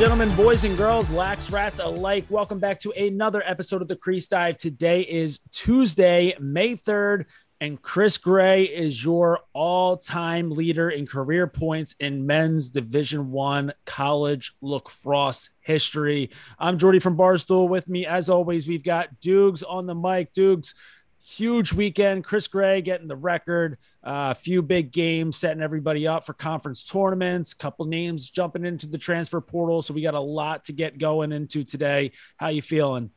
Gentlemen, boys and girls, lax rats alike, welcome back to another episode of the Crease Dive. Today is Tuesday, May 3rd, and Chris Gray is your all-time leader in career points in men's Division One college lacrosse history. I'm Jordy from Barstool. With me, as always, we've got Dukes on the mic. Dukes, huge weekend. Chris Gray getting the record. Uh, a few big games, setting everybody up for conference tournaments. Couple names jumping into the transfer portal. So we got a lot to get going into today. How you feeling?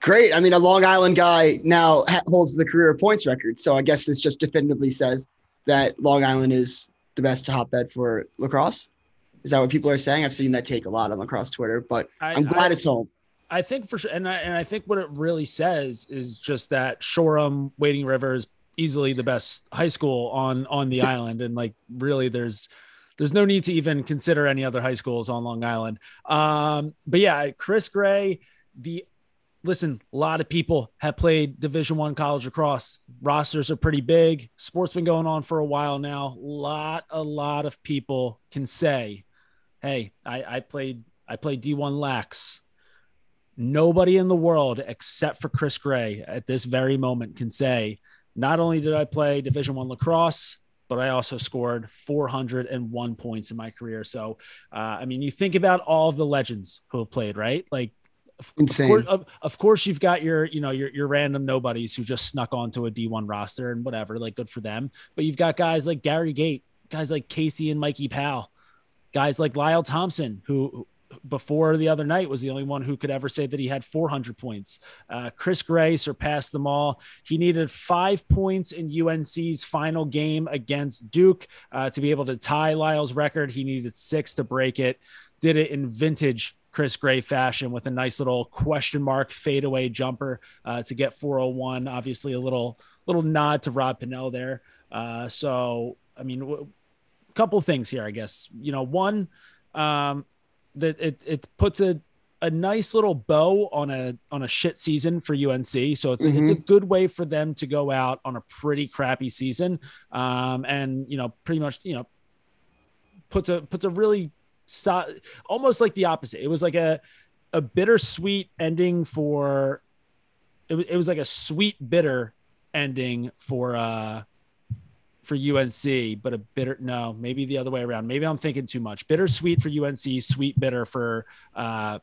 Great. I mean, a Long Island guy now holds the career points record. So I guess this just definitively says that Long Island is the best hotbed for lacrosse. Is that what people are saying? I've seen that take a lot on lacrosse Twitter, but I, am glad I, it's home. I think for sure, and I, and I think what it really says is just that Shoreham, Wading River is easily the best high school on on the island, and like really, there's there's no need to even consider any other high schools on Long Island. Um, but yeah, Chris Gray, the listen, a lot of people have played Division One college lacrosse. Rosters are pretty big. Sport's been going on for a while now. A lot, a lot of people can say, "Hey, I, I played, I played D1 lax." Nobody in the world except for Chris Gray at this very moment can say, "Not only did I play Division One lacrosse." But I also scored 401 points in my career. So, uh, I mean, you think about all of the legends who have played, right? Like Insane. Of course, of, of course, you've got your, you know, your your random nobodies who just snuck onto a D1 roster and whatever, like good for them. But you've got guys like Gary Gait, guys like Casey and Mikey Powell, guys like Lyle Thompson, who before the other night was the only one who could ever say that he had 400 points. Uh, Chris Gray surpassed them all. He needed five points in UNC's final game against Duke uh, to be able to tie Lyle's record. He needed six to break it. Did it in vintage Chris Gray fashion with a nice little question mark fadeaway jumper uh, to get 401. Obviously, a little little nod to Rob Pannell there. Uh, so, I mean, a couple things here, I guess. You know, one um, that it it puts a a nice little bow on a on a shit season for UNC. So it's mm-hmm. a, it's a mm-hmm. good way for them to go out on a pretty crappy season, um, and you know, pretty much you know puts a puts a really so, almost like the opposite. It was like a a bittersweet ending for it, it was like a sweet bitter ending for uh for UNC, but a bitter no, maybe the other way around. Maybe I'm thinking too much. Bittersweet for UNC, sweet bitter for uh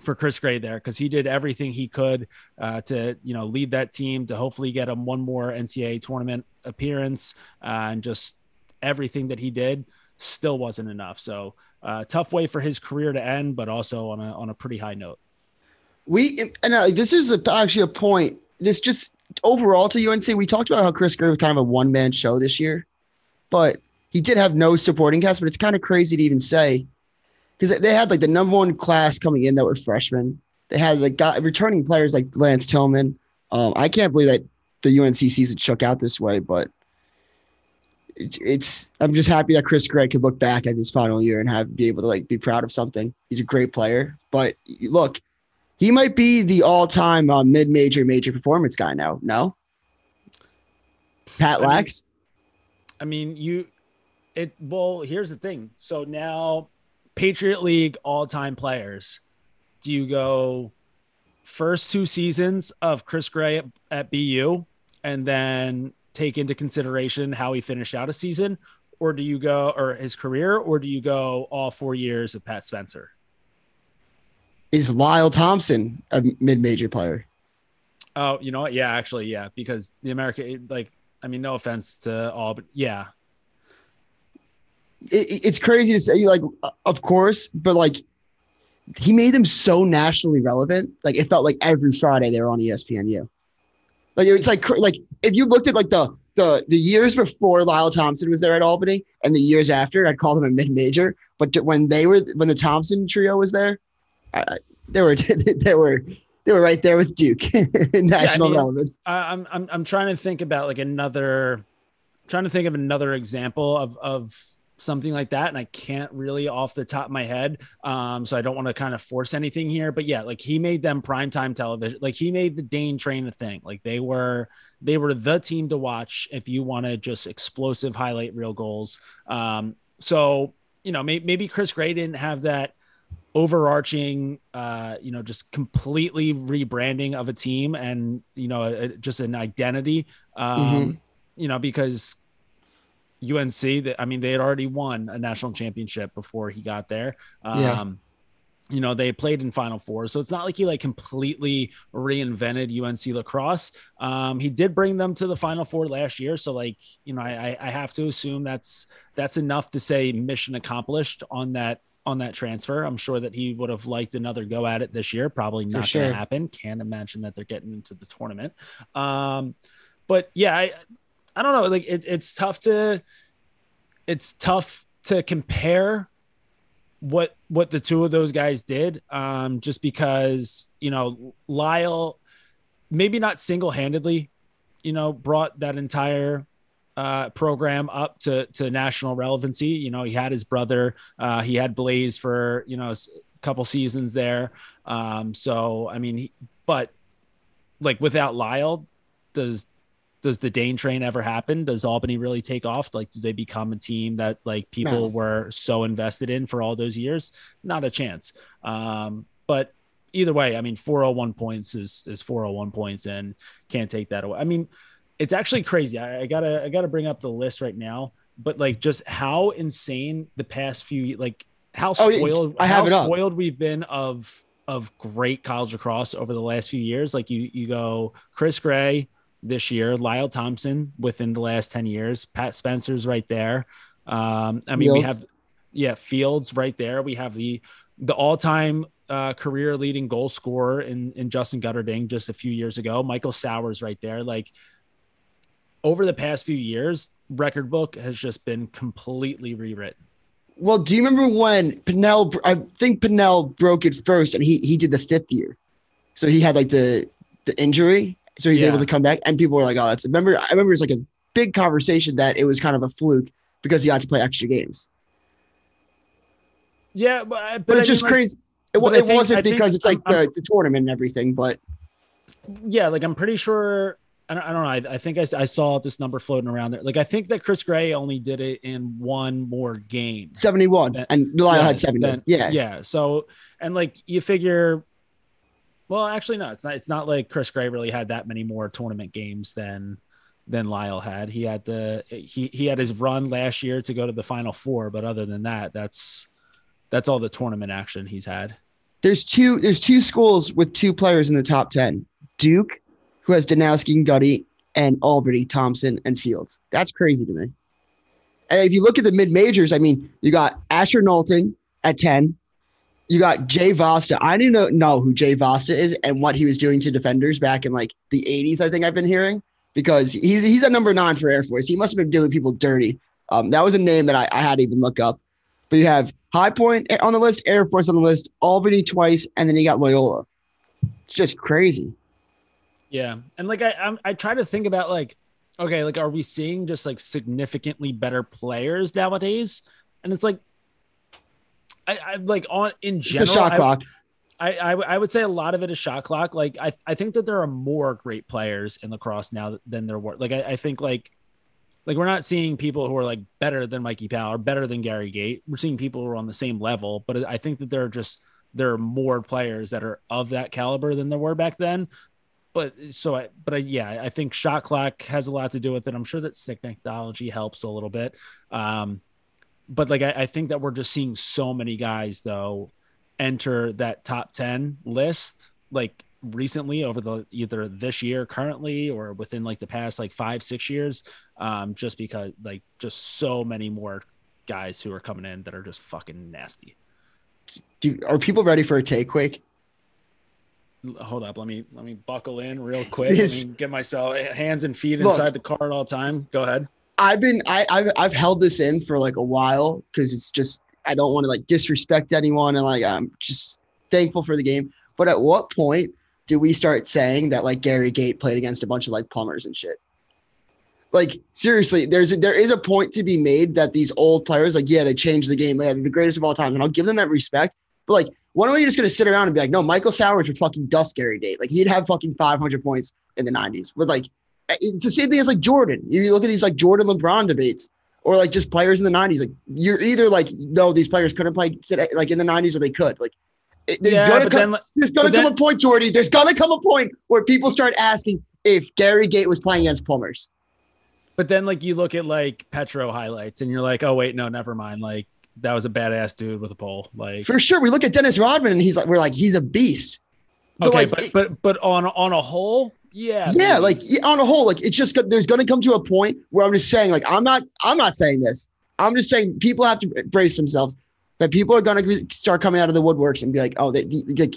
for Chris Gray there because he did everything he could uh, to you know lead that team to hopefully get him one more NCAA tournament appearance uh, and just everything that he did still wasn't enough. So uh, tough way for his career to end, but also on a on a pretty high note. We and uh, this is a, actually a point. This just overall to UNC. We talked about how Chris Gray was kind of a one man show this year, but he did have no supporting cast. But it's kind of crazy to even say because they had like the number one class coming in that were freshmen. They had like got returning players like Lance Tillman. Um, I can't believe that the UNC season shook out this way, but it's I'm just happy that Chris Gray could look back at his final year and have be able to like be proud of something. He's a great player, but look, he might be the all-time uh, mid-major major performance guy now. No, Pat Lax. I mean, I mean, you. It well. Here's the thing. So now, Patriot League all-time players. Do you go first two seasons of Chris Gray at, at BU, and then take into consideration how he finished out a season, or do you go or his career, or do you go all four years of Pat Spencer? Is Lyle Thompson a mid-major player? Oh, you know what? Yeah, actually, yeah, because the American, like, I mean, no offense to all, but yeah, it, it's crazy to say, like, uh, of course, but like, he made them so nationally relevant. Like, it felt like every Friday they were on ESPNU. Like it's like like if you looked at like the the the years before Lyle Thompson was there at Albany and the years after, I'd call them a mid major. But when they were when the Thompson trio was there, I, they were they were they were right there with Duke in national yeah, I mean, relevance. I'm I'm I'm trying to think about like another trying to think of another example of of something like that. And I can't really off the top of my head. Um, so I don't want to kind of force anything here. But yeah, like he made them primetime television. Like he made the Dane train a thing. Like they were they were the team to watch if you want to just explosive highlight real goals. Um, so you know, maybe, maybe Chris Gray didn't have that overarching, uh, you know, just completely rebranding of a team and you know, a, just an identity. Um, mm-hmm. You know, because UNC, that I mean, they had already won a national championship before he got there. Um, yeah you know they played in final four so it's not like he like completely reinvented unc lacrosse um he did bring them to the final four last year so like you know i i have to assume that's that's enough to say mission accomplished on that on that transfer. I'm sure that he would have liked another go at it this year. Probably not sure. gonna happen. Can't imagine that they're getting into the tournament. Um but yeah i i don't know. Like it, it's tough to it's tough to compare what what the two of those guys did um just because you know Lyle maybe not single-handedly you know brought that entire uh, program up to to national relevancy you know he had his brother uh, he had Blaze for you know a couple seasons there um so I mean he, but like without Lyle does does the Dane train ever happen? Does Albany really take off? Like, do they become a team that like people no. were so invested in for all those years? Not a chance. Um, but either way, I mean, 401 points is is 401 points and can't take that away. I mean, it's actually crazy. I, I gotta I gotta bring up the list right now, but like just how insane the past few like how spoiled oh. I have how spoiled we've been of of great college lacrosse over the last few years. Like you you go Chris Gray, this year. Lyle Thompson within the last 10 years. Pat Spencer's right there. Um, I mean, Fields. we have, yeah, Fields right there. We have the, the all time uh, career leading goal scorer in, in Justin Guterding just a few years ago. Michael Sowers right there. Like over the past few years, record book has just been completely rewritten. Well, do you remember when Pannell? I think Pannell broke it first, and he he did the fifth year, so he had like the the injury, so he's yeah. able to come back. And people were like, "Oh, that's." A remember, I remember it's like a big conversation that it was kind of a fluke because he had to play extra games. Yeah, but, uh, but, but it's just mean, crazy. Like, it, it think, wasn't because it's like the, the, tournament and everything, but yeah, like I'm pretty sure. I don't, I don't know. I, I think I, I, saw this number floating around there. Like I think that Chris Gray only did it in one more game, seventy one, and Lyle yeah, had seventy. Then, yeah, yeah. So and like you figure well, actually, no. It's not. It's not like Chris Gray really had that many more tournament games than than Lyle had. He had the he he had his run last year to go to the Final Four, but other than that, that's that's all the tournament action he's had. There's two. There's two schools with two players in the top ten. Duke, who has Danowski and Gutty, and Albany, Thompson, and Fields. That's crazy to me. And if you look at the mid majors, I mean, you got Asher Nolting at ten, you got Jay Vasta. I didn't know who Jay Vasta is and what he was doing to defenders back in like the 80s, I think I've been hearing, because he's he's a number nine for Air Force. He must have been doing people dirty. Um, that was a name that I, I had to even look up. But you have High Point on the list, Air Force on the list, Albany twice, and then you got Loyola. It's just crazy. Yeah, and like I I'm, I try to think about like, okay, like are we seeing just like significantly better players nowadays? And it's like I, I like on in general. The shot clock. I, I, I would say a lot of it is shot clock. Like I, I think that there are more great players in lacrosse now than there were. Like I, I think like like we're not seeing people who are like better than Mikey Powell or better than Gary Gait. We're seeing people who are on the same level, but I think that there are just there are more players that are of that caliber than there were back then. But so I, but I, yeah, I think shot clock has a lot to do with it. I'm sure that stick technology helps a little bit. Um, but like I, I think that we're just seeing so many guys though enter that top 10 list like recently over the either this year currently or within like the past like five six years um just because like just so many more guys who are coming in that are just fucking nasty do are people ready for a take quick hold up let me let me buckle in real quick this, let me get myself eh, hands and feet inside the car at all time go ahead I've been I I've, I've held this in for like a while because it's just I don't want to like disrespect anyone and like I'm just thankful for the game. But at what point do we start saying that like Gary Gait played against a bunch of like plumbers and shit? Like seriously, there's a, there is a point to be made that these old players like yeah they changed the game, yeah, they're the greatest of all time, and I'll give them that respect. But like, when are you just gonna sit around and be like, no, Michael Sowers would fucking dust Gary Gait, like he'd have fucking 500 points in the 90s with like eh, it's the same thing as like Jordan. You look at these like Jordan LeBron debates. or like just players in the '90s. Like you're either like no, these players couldn't play like in the '90s, or they could. Like eh, there's Yeah, gonna come, then there's gonna come then- a point, Jordy. There's gonna come a point where people start asking if Gary Gait was playing against Plumbers. But then like you look at like Petro highlights and you're like, oh wait, no, never mind. Like that was a badass dude with a pole. Like For sure, we look at Dennis Rodman and he's like, we're like, he's a beast. But okay, like, but it- but but on on a whole, yeah, yeah, like on a whole, like it's just there's going to come to a point where I'm just saying, like I'm not, I'm not saying this. I'm just saying people have to brace themselves that people are going to start coming out of the woodworks and be like, oh, they, the, like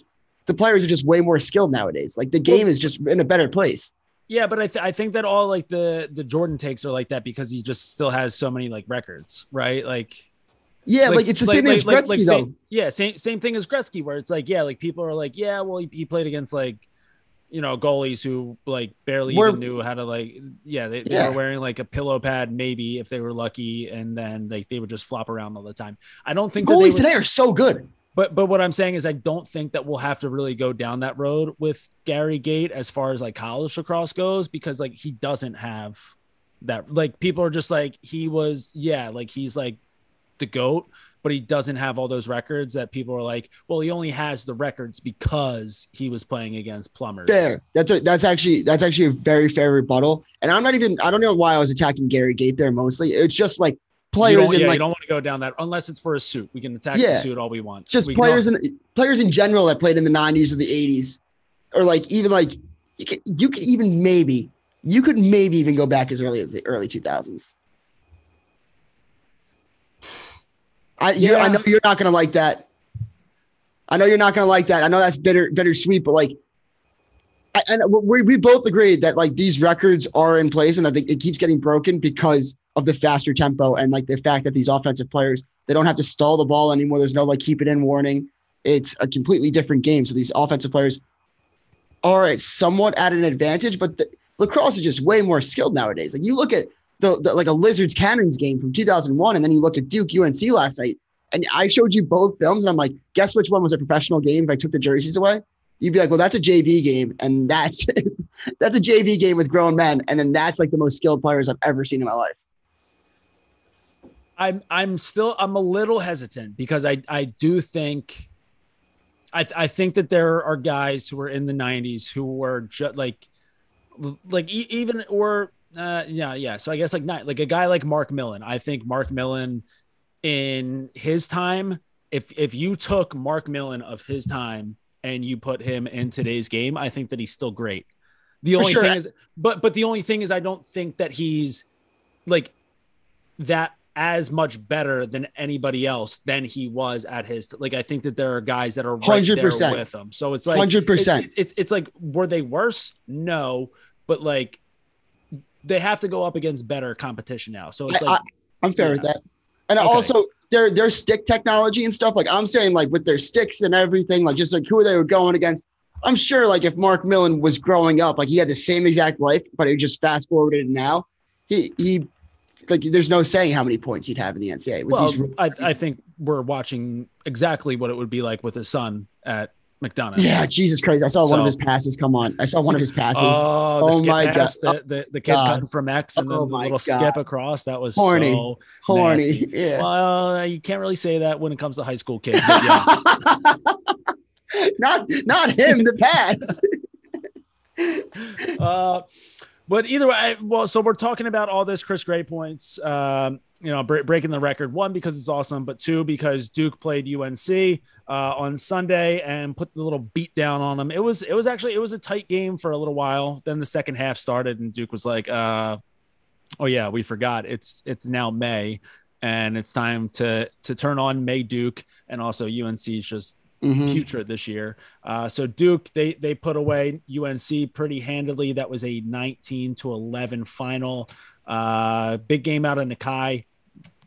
the players are just way more skilled nowadays. Like the game is just in a better place. yeah, but I th- I think that all like the the Jordan takes are like that because he just still has so many like records, right? Like Yeah, like, it's the same thing as Gretzky though. same, yeah, same same thing as Gretzky, where it's like, yeah, like people are like, yeah, well, he, he played against like, you know, goalies who like barely We're- even knew how to like, yeah, they, they Yeah. were wearing like a pillow pad maybe if they were lucky, and then like they would just flop around all the time. I don't think they Goalies would- today are so good. but but what I'm saying is I don't think that we'll have to really go down that road with Gary Gait as far as like college lacrosse goes because like he doesn't have that like people are just like he was yeah like he's like the goat but he doesn't have all those records that people are like well he only has the records because he was playing against plumbers Fair. That's a, that's actually that's actually a very fair rebuttal. And I'm not even I don't know why I was attacking Gary Gait there mostly. It's just like players in yeah, like you don't want to go down that unless it's for a suit we can attack Yeah. the suit all we want just We players all- in players in general that played in the 90s or the 80s or like even like you could you could even maybe you could maybe even go back as early as the early 2000s I you I know you're not gonna like that I know you're not gonna like that I know that's bitter bittersweet but like I, and we, we both agreed that like these records are in place and that they, it keeps getting broken because of the faster tempo and like the fact that these offensive players they don't have to stall the ball anymore. There's no like keep it in warning. It's a completely different game. So these offensive players are at somewhat at an advantage, but the, lacrosse is just way more skilled nowadays. Like you look at the, the like a Lizards Cannons game from 2001, and then you look at Duke UNC last night, and I showed you both films, and I'm like, guess which one was a professional game if I took the jerseys away? You'd be like, well, that's a JV game, and that's that's a JV game with grown men, and then that's like the most skilled players I've ever seen in my life. I'm I'm still I'm a little hesitant because I I do think I I think that there are guys who were in the 90s who were just like like e- even or uh yeah yeah so I guess like not like a guy like Mark Millon I think Mark Millon in his time if if you took Mark Millon of his time and you put him in today's game I think that he's still great the only sure. thing is but but the only thing is I don't think that he's like that as much better than anybody else than he was at his like I think that there are guys that are right there 100%. with him. So it's like Hundred percent. it- it's it's like were they worse? No, but like they have to go up against better competition now. So it's I- like I'm fair with that. And Okay. also their their stick technology and stuff. Like I'm saying, like with their sticks and everything, like just like who they were going against. I'm sure like if Mark Millon was growing up, like he had the same exact life, but he just fast forwarded it now. He he like there's no saying how many points he'd have in the NCAA with well, these I, I think we're watching exactly what it would be like with his son at McDonogh. Yeah, Jesus Christ. I saw one of his passes come on. I saw one of his passes. Oh, Oh my pass, God. The, the, the kid God. cutting from X and then Oh the little God. skip across. That was Horny. so Horny. nasty. Yeah. Well, you can't really say that when it comes to high school kids. Yeah. not not him, the pass. uh, but either way, I- well, so we're talking about all this Chris Gray points, um, you know, bre- breaking the record. One because it's awesome, but two because Duke played UNC uh, on Sunday and put the little beat down on them. It was it was actually it was a tight game for a little while. Then the second half started, and Duke was like, uh, "Oh yeah, we forgot. It's it's now May." And it's time to to turn on May Duke, and also UNC is just Mhm. putrid this year. Uh, so Duke, they they put away UNC pretty handily. That was a 19 to 11 final. Uh, big game out of Nakeie.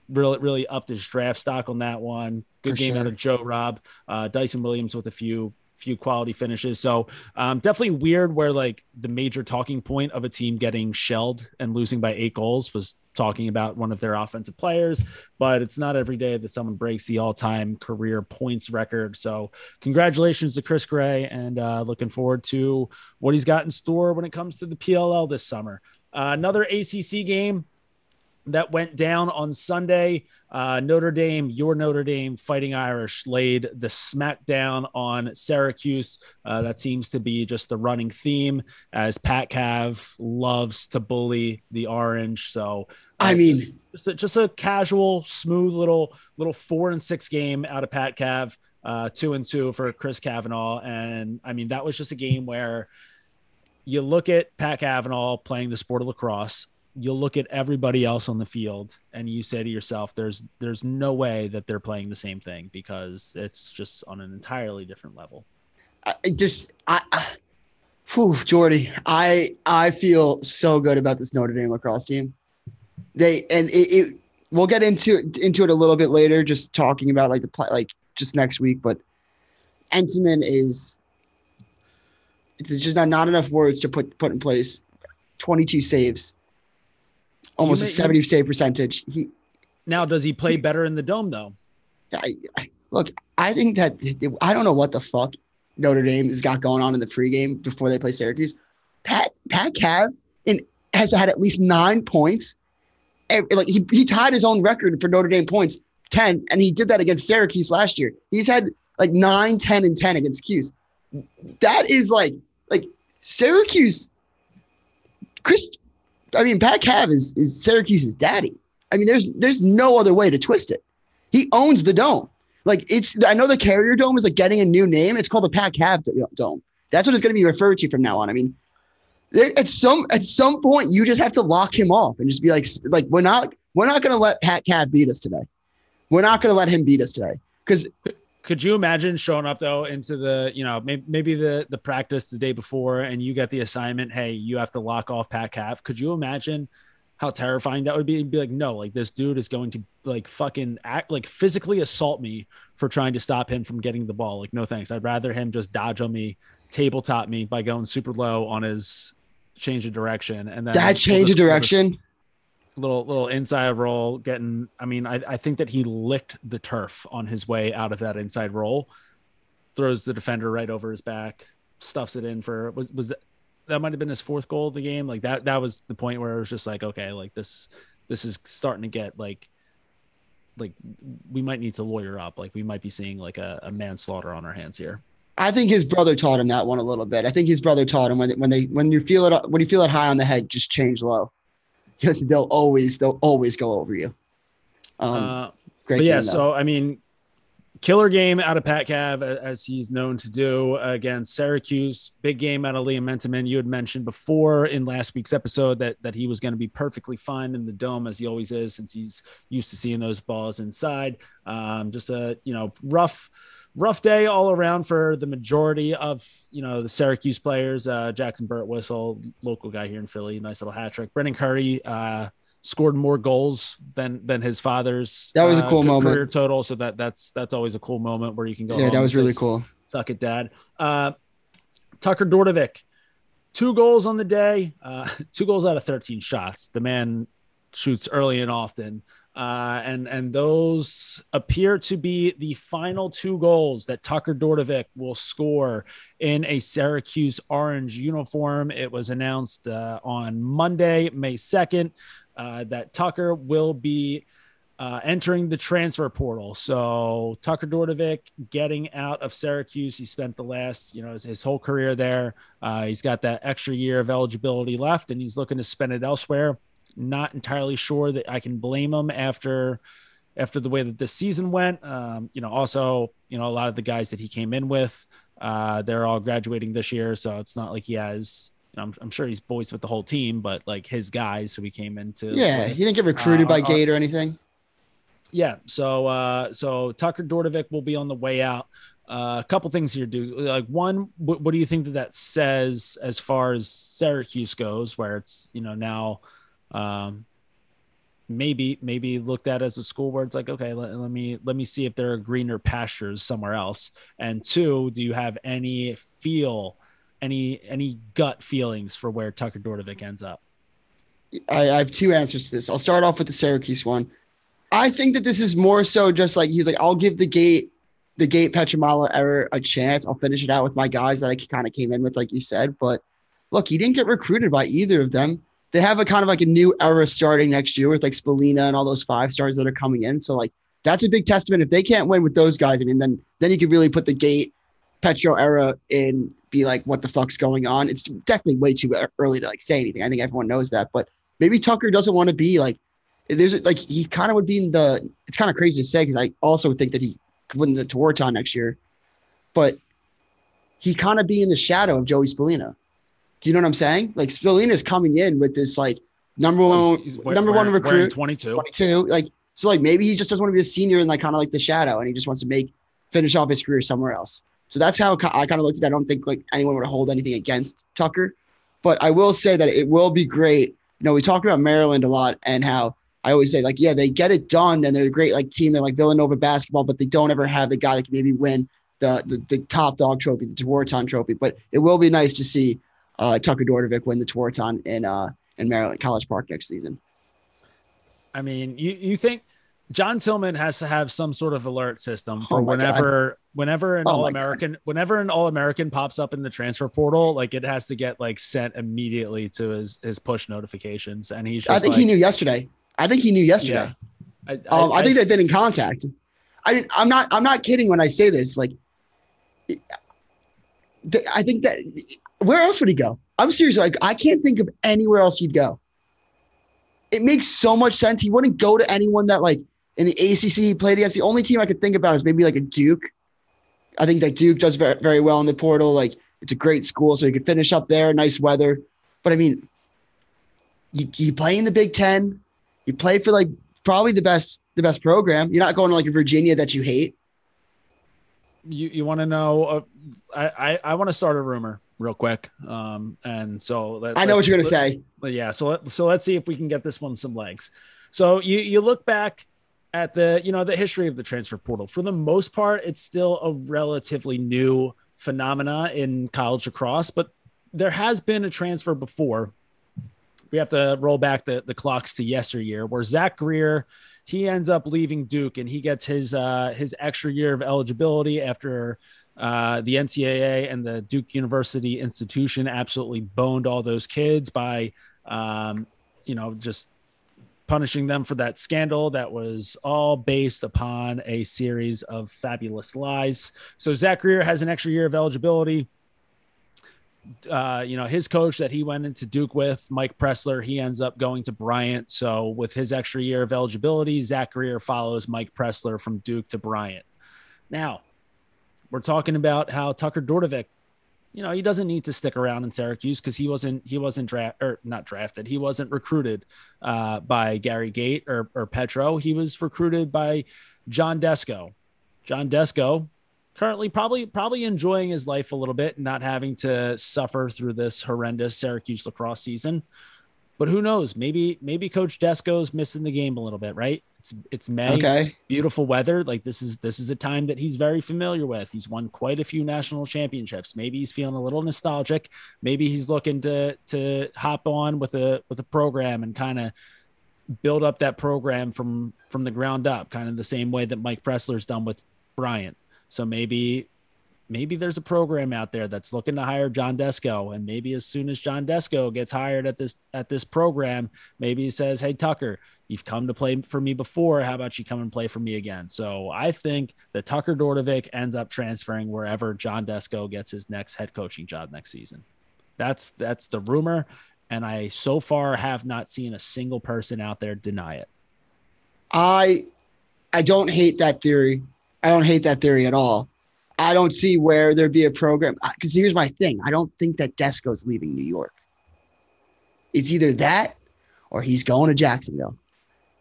Really, really upped his draft stock on that one. Good For game out of Joe Rob. Uh, Dyson Williams with a few few quality finishes. So um, definitely weird where like the major talking point of a team getting shelled and losing by eight goals was talking about one of their offensive players, but it's not every day that someone breaks the all-time career points record. So congratulations to Chris Gray and uh, looking forward to what he's got in store when it comes to the PLL this summer. Uh, another ACC game. That went down on Sunday. Uh, Notre Dame, your Notre Dame Fighting Irish laid the smackdown on Syracuse. Uh, that seems to be just the running theme as Pat Cav loves to bully the Orange. So, uh, I mean, just, just, a, just, a, casual, smooth little little four and six game out of Pat Cav, uh, two and two for Chris Kavanagh, and I mean that was just a game where you look at Pat Kavanagh playing the sport of lacrosse you'll look at everybody else on the field and you say to yourself there's there's no way that they're playing the same thing because it's just on an entirely different level. I just i, I whew, jordy i i feel so good about this notre dame lacrosse team. They and it, it we'll get into into it a little bit later just talking about like the play like just next week but Entenmann is there's just not, not enough words to put put in place. 22 saves almost may, a 70 save percentage. He now does he play better in the dome though? I, I, look, I think that I don't know what the fuck Notre Dame has got going on in the pregame before they play Syracuse. Pat Pat Cav in, has had at least nine points. Eh, like he, he tied his own record for Notre Dame points, 10, and he did that against Syracuse last year. He's had like 9, 10, and 10 against Cuse. That is like like Syracuse. Chris I mean, Pat Cav is, is Syracuse's daddy. I mean, there's there's no other way to twist it. He owns the dome. Like it's, I know the Carrier Dome is like getting a new name. It's called the Pat Cav Dome. That's what it's going to be referred to from now on. I mean, at some at some point, you just have to lock him off and just be like, like we're not we're not going to let Pat Cav beat us today. We're not going to let him beat us today because could you imagine showing up though into the you know maybe, maybe the the practice the day before and you get the assignment hey you have to lock off pat cav could you imagine how terrifying that would be? Be like no like this dude is going to like fucking act like physically assault me for trying to stop him from getting the ball. Like no thanks. I'd rather him just dodge on me tabletop me by going super low on his change of direction and then that change of direction little little inside roll getting i mean I, I think that he licked the turf on his way out of that inside roll throws the defender right over his back stuffs it in for was was that, that might have been his fourth goal of the game like that that was the point where it was just like okay like this this is starting to get like like we might need to lawyer up like we might be seeing like a, a manslaughter on our hands here I think his brother taught him that one a little bit. I think his brother taught him when when they when you feel it when you feel it high on the head, just change low. they'll always they'll always go over you. Um, uh, great. yeah, so I mean, killer game out of Pat Cav as he's known to do against Syracuse. Big game out of Liam Entenmann. You had mentioned before in last week's episode that that he was going to be perfectly fine in the dome as he always is since he's used to seeing those balls inside. Um, just a you know rough rough day all around for the majority of you know the Syracuse players. Uh, Jackson Birtwistle, local guy here in Philly, nice little hat trick. Brendan Curry uh, scored more goals than than his father's. That was a uh, cool moment. total. So that that's that's always a cool moment where you can go. Yeah, that was really cool. Suck it, Dad. Uh, Tucker Dordevic, two goals on the day, uh, two goals out of thirteen shots. The man shoots early and often. Uh, and and those appear to be the final two goals that Tucker Dordevic will score in a Syracuse orange uniform. It was announced uh, on Monday, May second, uh, that Tucker will be uh, entering the transfer portal. So Tucker Dordevic getting out of Syracuse. He spent the last, you know, his, his whole career there. Uh, he's got that extra year of eligibility left, and he's looking to spend it elsewhere not entirely sure that I can blame him after after the way that this season went. Um, you know, also, you know, a lot of the guys that he came in with, uh, they're all graduating this year, so it's not like he has. You know, I'm, I'm sure he's boys with the whole team, but like his guys who he came into. Yeah, with, he didn't get recruited uh, by Gait or anything. Yeah, so uh, so Tucker Dordevic will be on the way out. Uh, a couple things here, dude. Like one, what, what do you think that that says as far as Syracuse goes, where it's you know now um, maybe maybe looked at as a school where it's like okay let, let, me let me see if there are greener pastures somewhere else. And two do you have any feel any any gut feelings for where tucker dordevic ends up? I, I have two answers to this. I'll start off with the syracuse one. I think that this is more so just like he's like i'll give the Gait the Gait Pietramala error a chance. I'll finish it out with my guys that i kind of came in with like you said. But look he didn't get recruited by either of them they have a kind of like a new era starting next year with like Spallina and all those five stars that are coming in. So like that's a big testament. If they can't win with those guys, I mean, then then you could really put the Gait Petro era in, be like, what the fuck's going on? It's definitely way too early to like say anything. I think everyone knows that, but maybe Tucker doesn't want to be like. There's like he kind of would be in the. It's kind of crazy to say because I also think that he could win the Tewaaraton next year, but he kind of be in the shadow of Joey Spallina. Do you know what I'm saying? Like Spallina's coming in with this like number one, he's, he's number wearing, one recruit, 22, 22. Like so, like maybe he just doesn't want to be a senior and like kind of like the shadow, and he just wants to make finish off his career somewhere else. So that's how I kind of looked at it. I don't think like anyone would hold anything against Tucker, but I will say that it will be great. You know, we talk about Maryland a lot and how I always say like, yeah, they get it done and they're a great like team. They're like Villanova basketball, but they don't ever have the guy that can maybe win the the, the top dog trophy, the Tewaaraton trophy. But it will be nice to see uh, Tucker Dordevic win the Tewaaraton in uh, in Maryland College Park next season. I mean, you you think John Tillman has to have some sort of alert system for oh whenever God. whenever an oh all American whenever an all American pops up in the transfer portal, like it has to get like sent immediately to his his push notifications. And he's I think like, he knew yesterday. I think he knew yesterday. Yeah. I, I, um, I, I think they've been in contact. I I'm not I'm not kidding when I say this. Like I think that where else would he go? I'm serious. Like I can't think of anywhere else he'd go. It makes so much sense. He wouldn't go to anyone that like in the ACC he played against. The only team I could think about is maybe like a Duke. I think that Duke does very, very well in the portal. Like it's a great school, so he could finish up there. Nice weather, but I mean, you, you play in the Big Ten. You play for like probably the best the best program. You're not going to like a Virginia that you hate. You you want to know? Uh, I I, I want to start a rumor real quick. Um, and so let, I know what you're going to say. But yeah, so let, so let's see if we can get this one some legs. So you you look back at the you know the history of the transfer portal for the most part it's still a relatively new phenomena in college lacrosse but there has been a transfer before we have to roll back the, the clocks to yesteryear where zach greer he ends up leaving duke and he gets his uh, his extra year of eligibility after uh, the ncaa and the duke university institution absolutely boned all those kids by um, you know just punishing them for that scandal that was all based upon a series of fabulous lies. So Zach Greer has an extra year of eligibility. Uh, you know, his coach that he went into Duke with, Mike Pressler, he ends up going to Bryant. So with his extra year of eligibility, Zach Greer follows Mike Pressler from Duke to Bryant. Now, we're talking about how Tucker Dordevic you know, he doesn't need to stick around in Syracuse because he wasn't he wasn't draft or not drafted. He wasn't recruited uh, by Gary Gait or, or Petro. He was recruited by John Desko. John Desko currently probably probably enjoying his life a little bit, not having to suffer through this horrendous Syracuse lacrosse season. But who knows? Maybe maybe Coach Desko's missing the game a little bit, right? It's it's May, okay. beautiful weather. Like this is this is a time that he's very familiar with. He's won quite a few national championships. Maybe he's feeling a little nostalgic. Maybe he's looking to to hop on with a with a program and kind of build up that program from from the ground up, kind of the same way that Mike Pressler's done with Bryant. So maybe maybe there's a program out there that's looking to hire John Desko, and maybe as soon as John Desko gets hired at this at this program, maybe he says, "Hey Tucker, you've come to play for me before. How about you come and play for me again?" So I think that Tucker Dordevic ends up transferring wherever John Desko gets his next head coaching job next season. That's that's the rumor, and I so far have not seen a single person out there deny it. I I don't hate that theory. I don't hate that theory at all. I don't see where there'd be a program. Uh, because here's my thing I don't think that Desko's leaving New York. It's either that or he's going to Jacksonville.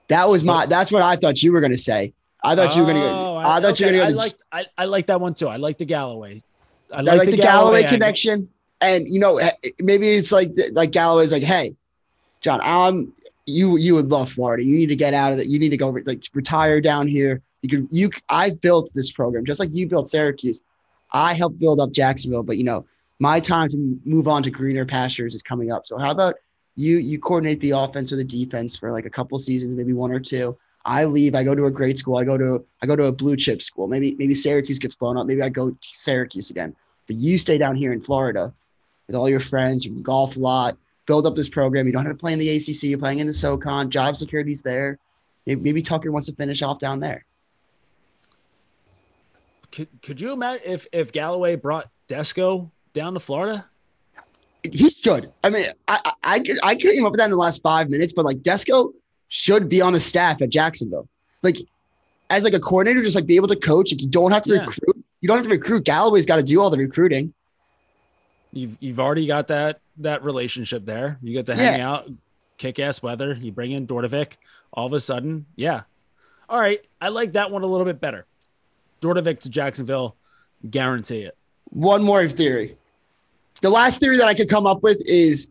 That was my, that's what I thought you were going to say. I thought oh, you were going to go. Oh, I, I thought okay. you were going to go. I like, I, I like that one too. I like the Galloway. I like, I like the, the, Galloway, Galloway connection. And, you know, eh, eh, maybe it's like, like Galloway's like, hey, John, I'm, you, you would love Florida. You need to get out of it. You need to go like retire down here you could you I built this program just like you built Syracuse. I helped build up Jacksonville, but you know, my time to move on to greener pastures is coming up. So how about you you coordinate the offense or the defense for like a couple seasons, maybe one or two. I leave, I go to a great school. I go to I go to a blue chip school. Maybe maybe Syracuse gets blown up. Maybe I go to Syracuse again. But you stay down here in Florida with all your friends, you can golf a lot, build up this program. You don't have to play in the ACC. You're playing in the SoCon. Job security's there. Maybe Tucker wants to finish off down there. Could could you imagine if if Galloway brought Desko down to Florida? He should. I mean, I I, I could I came up with that in the last five minutes, but like Desko should be on the staff at Jacksonville. Like as like a coordinator, just like be able to coach. Like you don't have to Yeah. recruit. You don't have to recruit. Galloway's got to do all the recruiting. You've you've already got that that relationship there. You get to hang out, kick ass weather. You bring in Dordevic. All of a sudden, yeah. All right, I like that one a little bit better. Dordevic to Jacksonville, guarantee it. One more theory. The last theory that I could come up with is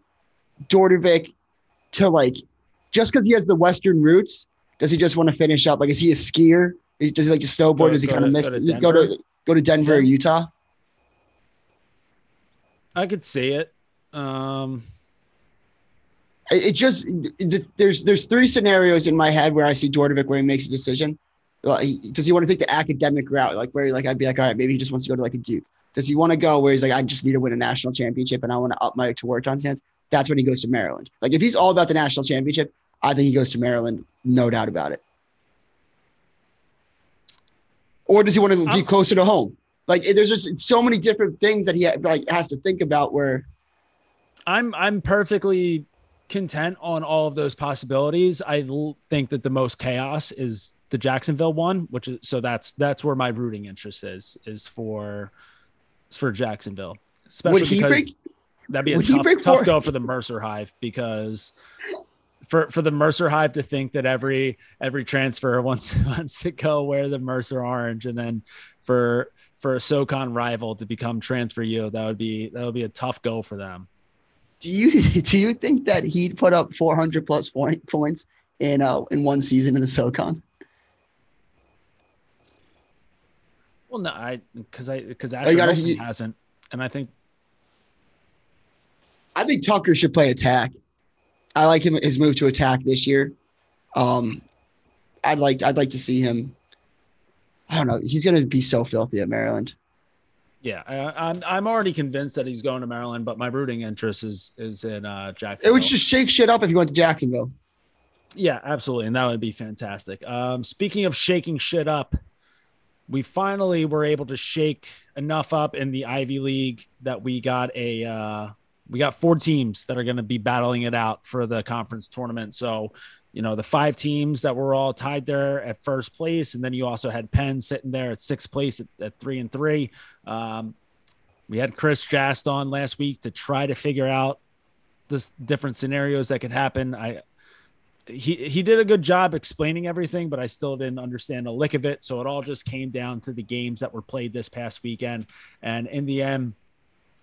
Dordevic to like just because he has the Western roots. Does he just want to finish up? Like, is he a skier? Is, does he like to snowboard? Go- does he kind of miss go to go to Denver? go to Denver or Utah? I could see it. Um, It, it just th- there's there's three scenarios in my head where I see Dordevic where he makes a decision. Like, does he want to take the academic route, like where like I'd be like, all right, maybe he just wants to go to like a Duke. Does he want to go where he's like, I just need to win a national championship and I want to up my tour on chance? That's when he goes to Maryland. Like if he's all about the national championship, I think he goes to Maryland, no doubt about it. Or does he want to be closer to home? Like there's just so many different things that he like has to think about. Where I'm I'm perfectly content on all of those possibilities. I think that the most chaos is the Jacksonville one, which is so that's that's where my rooting interest is is for is for Jacksonville. Especially would he because break? that'd be a tough, tough go for the Mercer Hive because for for the Mercer Hive to think that every every transfer wants wants to go wear the Mercer orange and then for for a SoCon rival to become transfer you, that would be that would be a tough go for them. Do you do you think that he'd put up 400 plus point, points in uh in one season in the SoCon? Well, no, I because I because you Asher gotta- Wilson you- hasn't, and I think I think Tucker should play attack. I like him his move to attack this year. Um, I'd like I'd like to see him. I don't know. He's gonna be so filthy at Maryland. yeah, I, I'm I'm already convinced that he's going to Maryland, but my rooting interest is is in uh, It would just shake shit up if he went to Jacksonville. Yeah, absolutely. And that would be fantastic. Um, speaking of shaking shit up, we finally were able to shake enough up in the Ivy League that we got a uh, we got four teams that are going to be battling it out for the conference tournament. So, you know, the five teams that were all tied there at first place, and then you also had Penn sitting there at sixth place at, at three and three. Um, we had Chris Jast on last week to try to figure out this different scenarios that could happen. I he he did a good job explaining everything, but I still didn't understand a lick of it. So it all just came down to the games that were played this past weekend, and in the end,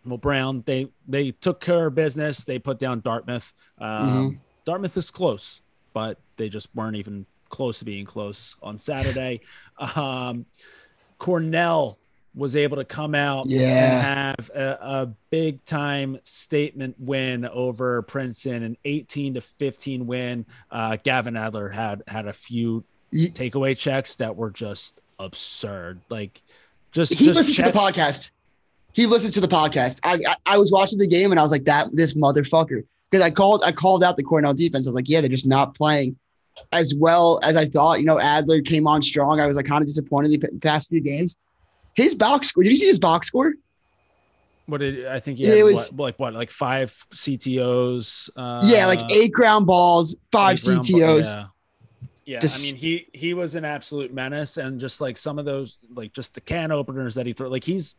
well, Brown they they took care of business. They put down Dartmouth. Um, Dartmouth is close, but they just weren't even close to being close on Saturday. um, Cornell was able to come out Yeah. and have a, a big time statement win over Princeton, an 18 to 15 win. Uh, Gavin Adler had had a few Ye- takeaway checks that were just absurd. Like just He just listens to the podcast. He listens to the podcast. I, I I was watching the game and I was like, that this motherfucker. Because I called I called out the Cornell defense. I was like, yeah, they're just not playing as well as I thought. You know, Adler came on strong. I was like kind of disappointed the past few games. His box score. Did you see his box score? What did I think? He It was- what, like what, like five CTOs? Uh, yeah, like eight ground balls, five CTOs. ball- Yeah. Yeah, Just- I mean he he was an absolute menace, and just like some of those, like just the can openers that he threw, like he's,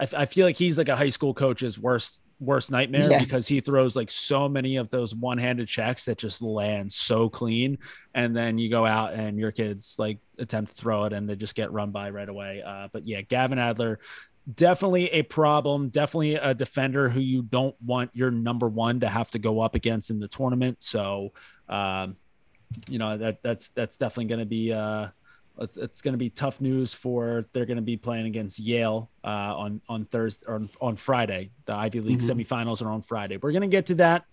I, I feel like he's like a high school coach's worst worst nightmare Yeah. because he throws like so many of those one handed checks that just land so clean, and then you go out and your kids like attempt to throw it and they just get run by right away. Uh, but yeah, Gavin Adler, definitely a problem. Definitely a defender who you don't want your number one to have to go up against in the tournament. So, um, you know that that's that's definitely going to be uh, it's, it's going to be tough news for they're going to be playing against Yale uh, on on Thursday or on, on Friday. The Ivy League Mhm. semifinals are on Friday. We're going to get to that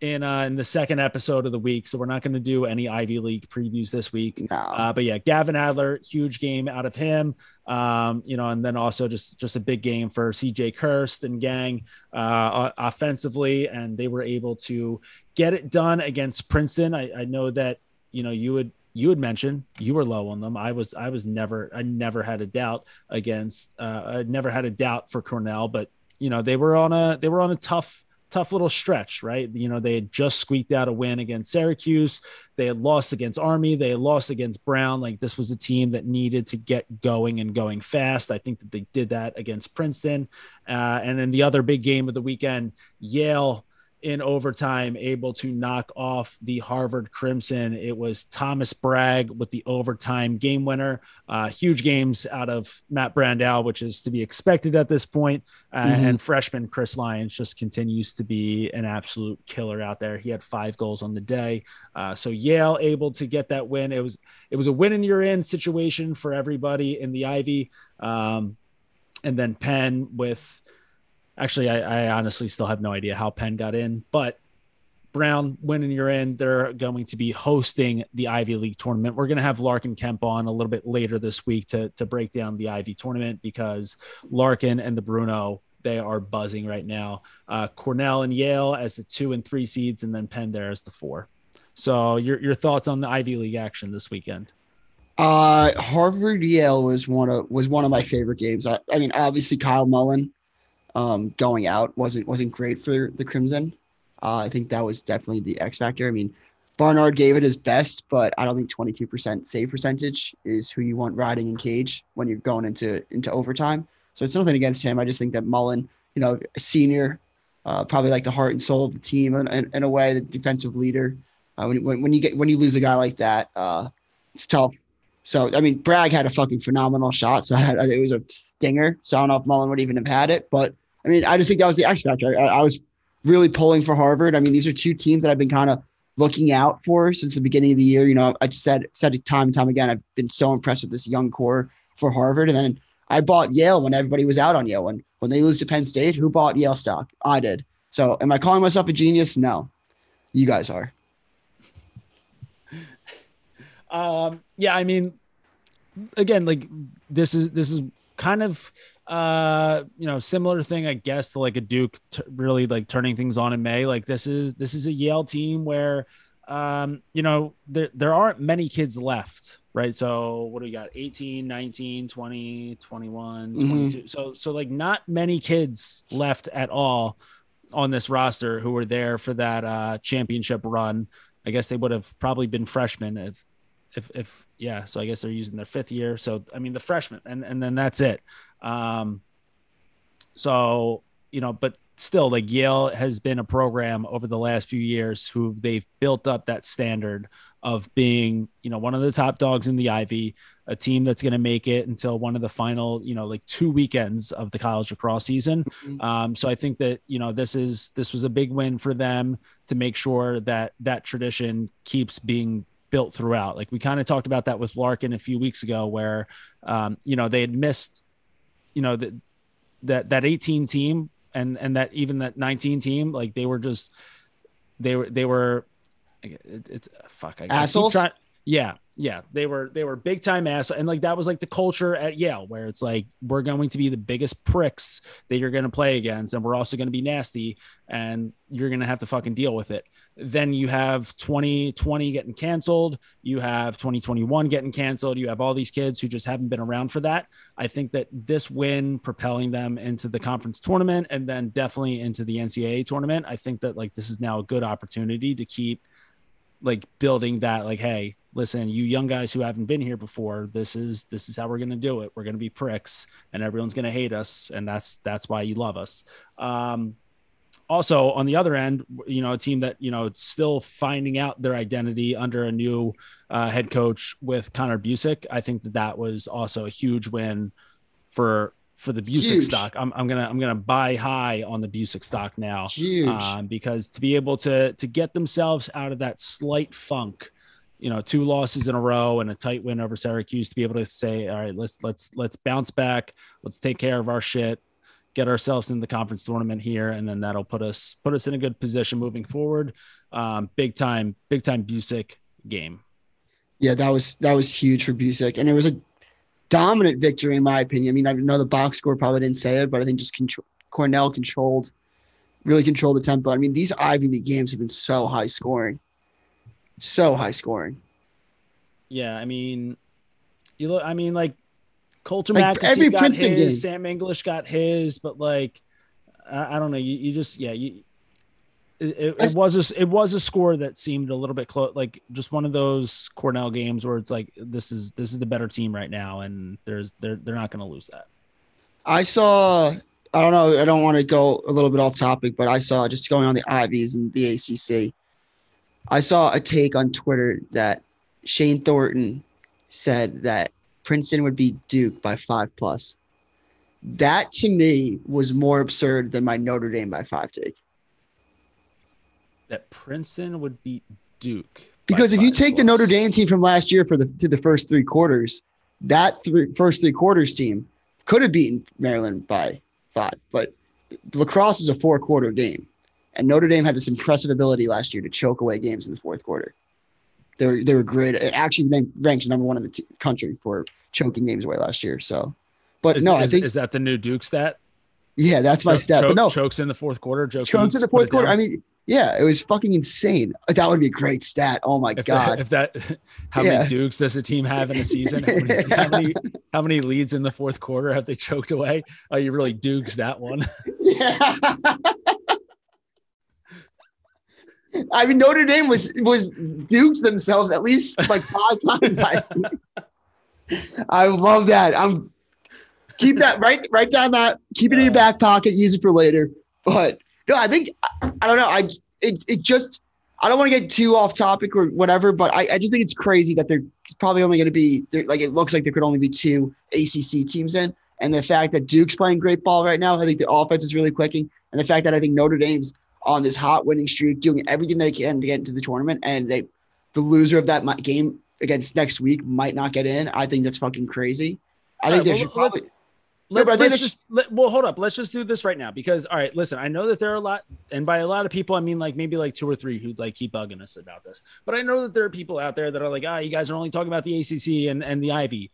in uh, in the second episode of the week, so we're not going to do any Ivy League previews this week. No. Uh, but yeah, Gavin Adler, huge game out of him. Um, you know, and then also just just a big game for CJ Kirst and gang uh, offensively, and they were able to get it done against Princeton. I, I know that you know you would you had mentioned you were low on them. I was I was never I never had a doubt against uh, I never had a doubt for Cornell, but you know they were on a they were on a tough tough little stretch, right? You know, they had just squeaked out a win against Syracuse. They had lost against Army. They had lost against Brown. Like this was a team that needed to get going and going fast. I think that they did that against Princeton. Uh, and then the other big game of the weekend, Yale in overtime, able to knock off the Harvard Crimson. It was Thomas Bragg with the overtime game winner. Uh, huge games out of Matt Brandau, which is to be expected at this point. Uh, mm-hmm. And freshman Chris Lyons just continues to be an absolute killer out there. He had five goals on the day. Uh, so Yale able to get that win. It was it was a win and you're in situation for everybody in the Ivy. Um, and then Penn with Actually, I, I honestly still have no idea how Penn got in, but Brown, winning you're in, they're going to be hosting the Ivy League tournament. We're going to have Larkin Kemp on a little bit later this week to, to break down the Ivy tournament because Larkin and the Bruno, they are buzzing right now. Uh, Cornell and Yale as the two and three seeds, and then Penn there as the four. So, your, your thoughts on the Ivy League action this weekend? Uh, Harvard Yale was one of was one of my favorite games. I, I mean, obviously Kyle Mullen um, going out wasn't wasn't great for the Crimson. Uh, I think that was definitely the X factor. I mean, Barnard gave it his best, but I don't think 22% save percentage is who you want riding in cage when you're going into into overtime. So it's nothing against him. I just think that Mullen, you know, a senior, uh, probably like the heart and soul of the team in, in, in a way, the defensive leader. Uh, when, when, when you get when you lose a guy like that, uh, it's tough. So I mean, Bragg had a fucking phenomenal shot. So it was a stinger. So I don't know if Mullen would even have had it, but I mean, I just think that was the X factor. I, I was really pulling for Harvard. I mean, these are two teams that I've been kind of looking out for since the beginning of the year. You know, I said said it time and time again. I've been so impressed with this young core for Harvard, and then I bought Yale when everybody was out on Yale. When when they lose to Penn State, who bought Yale stock? I did. So, am I calling myself a genius? No, you guys are. Um. Yeah. I mean, again, like this is this is kind of uh you know similar thing i guess to like a duke t- really like turning things on in may. Like this is this is a yale team where um you know there there aren't many kids left right? So what do we got? 18 19 20 21 mm-hmm. 22 so so like not many kids left at all on this roster who were there for that uh championship run. I guess they would have probably been freshmen if if if yeah so i guess they're using their fifth year so i mean the freshman and and then that's it um, so you know, but still, like Yale has been a program over the last few years who they've built up that standard of being, you know, one of the top dogs in the Ivy, a team that's going to make it until one of the final, you know, like two weekends of the college lacrosse season. Mm-hmm. Um, so I think that you know this is this was a big win for them to make sure that that tradition keeps being built throughout. Like we kind of talked about that with Larkin a few weeks ago, where um, you know they had missed you know that that that 18 team and and that even that 19 team like they were just they were they were it, it's fuck I assholes. Trying, yeah, yeah, they were they were big time ass, and like that was like the culture at Yale, where it's like we're going to be the biggest pricks that you're going to play against, and we're also going to be nasty, and you're going to have to fucking deal with it. Then you have 2020 getting canceled, you have 2021 getting canceled, you have all these kids who just haven't been around for that. I think that this win propelling them into the conference tournament and then definitely into the NCAA tournament, I think that like this is now a good opportunity to keep like building that like hey listen you young guys who haven't been here before this is this is how we're going to do it we're going to be pricks and everyone's going to hate us and that's that's why you love us um also on the other end you know a team that you know still finding out their identity under a new uh, head coach with connor buczek i think that that was also a huge win for for the Buczek Huge. stock. I'm, I'm gonna I'm gonna buy high on the Buczek stock now, um, because to be able to to get themselves out of that slight funk, you know, two losses in a row and a tight win over Syracuse, to be able to say, all right, let's let's let's bounce back, let's take care of our shit, get ourselves in the conference tournament here, and then that'll put us put us in a good position moving forward. Um, big time, big time Buczek game. Yeah, that was that was huge for Buczek, and it was a dominant victory in my opinion. I mean, I know the box score probably didn't say it, but I think just Cornell controlled, really controlled the tempo. I mean, these Ivy League games have been so high scoring, so high scoring. Yeah, I mean, you look. I mean, like Coulter Like, Mackesy every got Princeton his, game. Sam English got his, but like, I, I don't know. You, you just yeah you. It, it, I s- it was a it was a score that seemed a little bit close, like just one of those Cornell games where it's like this is this is the better team right now, and there's they're they're not going to lose that. I saw. I don't know. I don't want to go a little bit off topic, but I saw just going on the Ivies and the ACC. I saw a take on Twitter that Shane Thornton said that Princeton would beat Duke by five plus. That to me was more absurd than my Notre Dame by five take. That Princeton would beat Duke Because if you take the. Notre Dame team from last year for the to the first three quarters, that three, first three quarters team could have beaten Maryland by five. But lacrosse is a four quarter game, and Notre Dame had this impressive ability last year to choke away games in the fourth quarter. They were they were great. It actually ranked, number one in the t- country for choking games away last year. So, but is, no, I think is that the new Duke stat? yeah, that's my stat. cho- but no, chokes in the fourth quarter. Joe chokes in the fourth quarter. I mean, yeah, it was fucking insane. That would be a great stat. Oh my if god. That, if that, how Yeah. many Dukes does a team have in a season? How many, how many, how many leads in the fourth quarter have they choked away? Oh, you really Dukes that one. Yeah. I mean, Notre Dame was was Dukes themselves at least like five times. I, I love that. I'm keep that right right down that. Keep it in your back pocket. Use it for later. But no, I think I, don't know. I it it just I don't want to get too off topic or whatever. But I, I just think it's crazy that there's probably only going to be like it looks like there could only be two ACC teams in. And the fact that Duke's playing great ball right now, I think the offense is really clicking. And the fact that I think Notre Dame's on this hot winning streak, doing everything they can to get into the tournament, and they, the loser of that game against next week might not get in. I think that's fucking crazy. I think Alright, they well, should probably. Let's, but I think let's that's- just let, well hold up. Let's just do this right now because all right, listen. I know that there are a lot, and by a lot of people, I mean like maybe like two or three who like keep bugging us about this. But I know that there are people out there that are like, ah, you guys are only talking about the ACC and and the Ivy.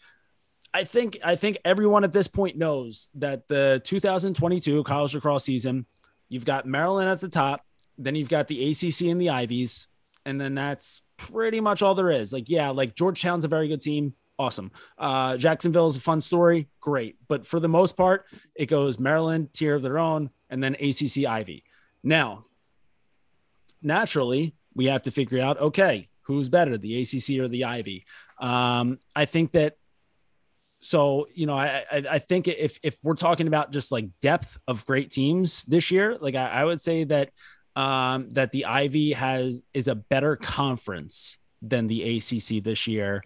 I think I think everyone at this point knows that the 2022 college lacrosse season, you've got Maryland at the top, then you've got the ACC and the Ivies, and then that's pretty much all there is. Like, yeah, like Georgetown's a very good team, awesome. Uh, Jacksonville is a fun story, great. But for the most part, it goes Maryland tier of their own, and then ACC Ivy. Now, naturally, we have to figure out okay, who's better, the ACC or the Ivy? Um, I think that so you know I, I think if if we're talking about just like depth of great teams this year like i, I would say that um that the ivy has is a better conference than the acc this year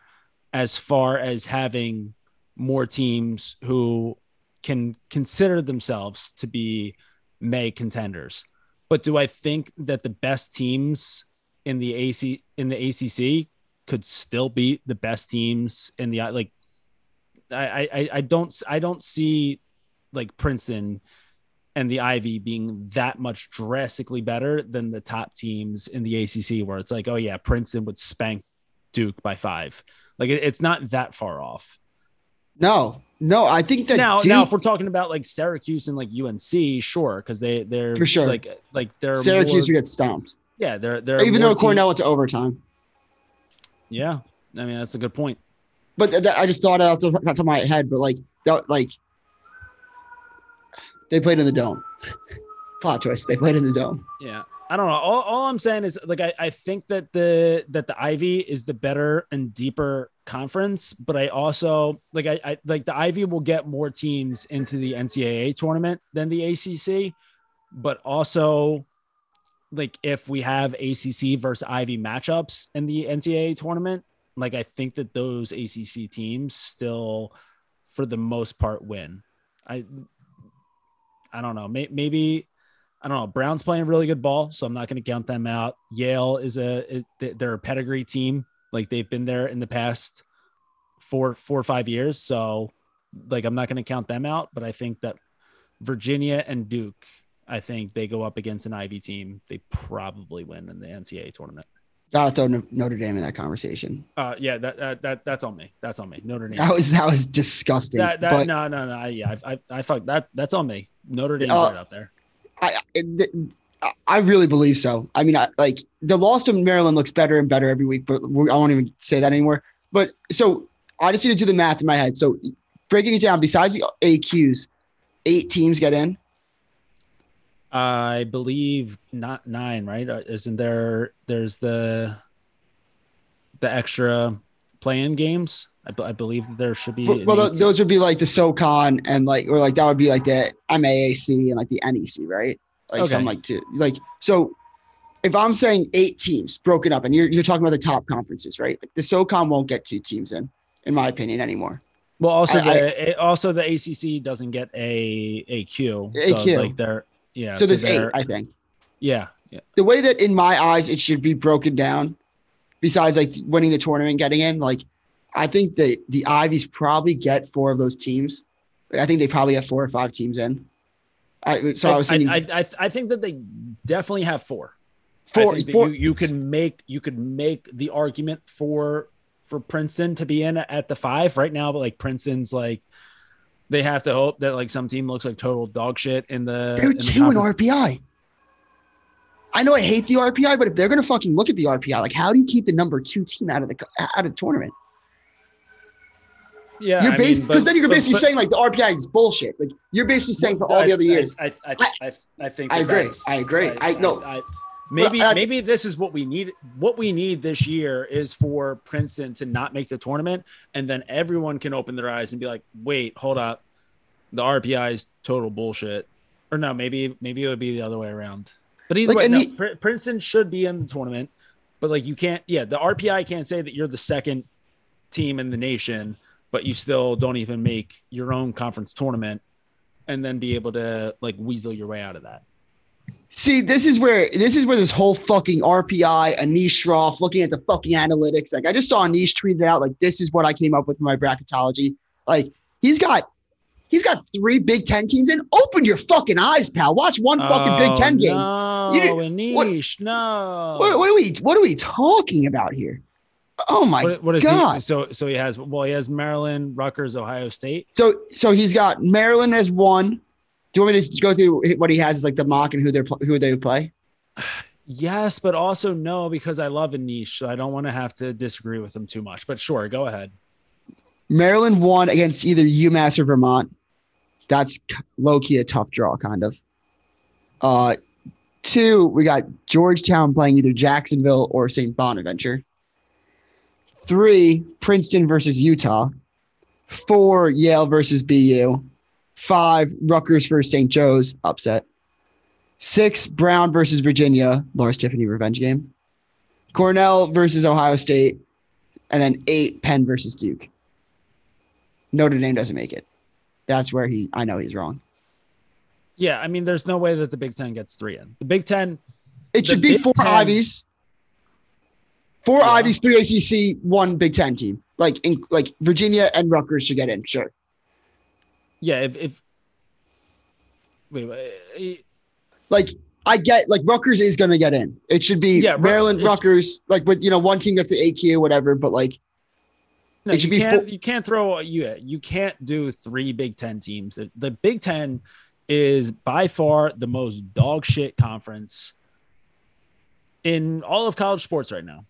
as far as having more teams who can consider themselves to be may contenders. But do i think that the best teams in the ac in the acc could still beat the best teams in the like I, I I don't I don't see like Princeton and the Ivy being that much drastically better than the top teams in the ACC, where it's like, oh yeah, Princeton would spank Duke by five. Like it, it's not that far off. No, no, I think that now, Duke, now if we're talking about like Syracuse and like UNC, sure, because they they're For sure. like like they're Syracuse more- would get stomped, yeah, they're they're even though Cornell went to overtime. yeah, I mean that's a good point. But th- th- I just thought off the top of my head. But like, that, like they played in the dome. Plot twist: they played in the dome. Yeah. I don't know. All, all I'm saying is like I, I think that the that the Ivy is the better and deeper conference, but I also like I, I like the Ivy will get more teams into the NCAA tournament than the ACC, but also like if we have ACC versus Ivy matchups in the NCAA tournament, like I think that those ACC teams still, for the most part, win. I I don't know. May, maybe I don't know. Brown's playing really good ball, so I'm not going to count them out. Yale is a they're a pedigree team. Like they've been there in the past four four or five years. So like I'm not going to count them out. But I think that Virginia and Duke. I think they go up against an Ivy team. They probably win in the NCAA tournament. Gotta throw Notre Dame in that conversation. Uh, yeah, that, that that that's on me. That's on me. Notre Dame. That was that was disgusting. That, that but no no no. I, yeah, I, I I fuck that. That's on me. Notre Dame's Uh, right up there. I, I I really believe so. I mean, I, like the loss to Maryland looks better and better every week, but I won't even say that anymore. But so I just need to do the math in my head. So breaking it down, besides the AQs, eight teams get in. I believe not nine, right? Uh, Isn't there? There's the the extra play-in games. I, believe there should be. For- well, th- 18 those would be like the SoCon and like, or like that would be like the MAAC and like the NEC, right? Like Okay. something like two, like so. If I'm saying eight teams broken up, and you're you're talking about the top conferences, right? Like the SoCon won't get two teams in, in my opinion, anymore. Well, also I- the it- also the ACC doesn't get a a Q. So AQ. like they're yeah. so there's eight, I think. Yeah, yeah. the way that in my eyes it should be broken down, besides like winning the tournament, getting in, like I think the the Ivies probably get four of those teams. Like, I think they probably have four or five teams in. I so I, was thinking I, I, I think that they definitely have four. four. I four you, you can make you could make the argument for for Princeton to be in at the five right now, but like Princeton's like they have to hope that like some team looks like total dog shit in the. they're in the two in. RPI. I know I hate the RPI, but if they're gonna fucking look at the RPI, like how do you keep the number two team out of the out of the tournament? Yeah, You're basically because then you're basically but- saying like the RPI is bullshit. Like you're basically saying for all I- the other years. I I I, I, think I agree. I agree. I- no. Maybe Well, I- maybe this is what we need. What we need this year is for Princeton to not make the tournament, and then everyone can open their eyes and be like, "Wait, hold up, the RPI is total bullshit." Or no, maybe maybe it would be the other way around. But either Like, way, no, he- Pr- Princeton should be in the tournament. But like you can't, yeah, the RPI can't say that you're the second team in the nation, but you still don't even make your own conference tournament, and then be able to like weasel your way out of that. See, this is where this is where this whole fucking RPI, Anish Shroff, looking at the fucking analytics. Like I just saw Anish tweet it out. Like this is what I came up with for my bracketology. Like he's got he's got three Big Ten teams and Open your fucking eyes, pal. Watch one fucking Big Ten game. Oh, No, You did- what- Anish, no. What, what are we what are we talking about here? Oh my What- what is God. he? So so he has well he has Maryland, Rutgers, Ohio State. So so he's got Maryland as one. Do you want me to go through what he has as like the mock and who they're who they play? Yes, but also no because I love Anish, so I don't want to have to disagree with them too much. But sure, go ahead. Maryland won against either UMass or Vermont. That's low key a tough draw, kind of. Uh, two, we got Georgetown playing either Jacksonville or St. Bonaventure. Three, Princeton versus Utah. Four, Yale versus BU. Five, Rutgers versus St. Joe's, upset. Six, Brown versus Virginia, Lawrence Tiffany revenge game. Cornell versus Ohio State. And then eight, Penn versus Duke. Notre Dame doesn't make it. That's where he. I know he's wrong. Yeah, I mean, there's no way that the Big Ten gets three in. The Big Ten, It should be Big four Ten- Ivies, four Yeah. Ivies, three ACC, one Big Ten team. Like in like Virginia and Rutgers should get in. Sure. Yeah. If, if wait, wait, eh, eh. Like I get like Rutgers is going to get in. It should be Yeah, Maryland, Rutgers. Like with you know one team gets the AQ, whatever. But like No, It should you be can't. full- you can't throw you. You can't do three Big Ten teams. The, the Big Ten is by far the most dog shit conference in all of college sports right now.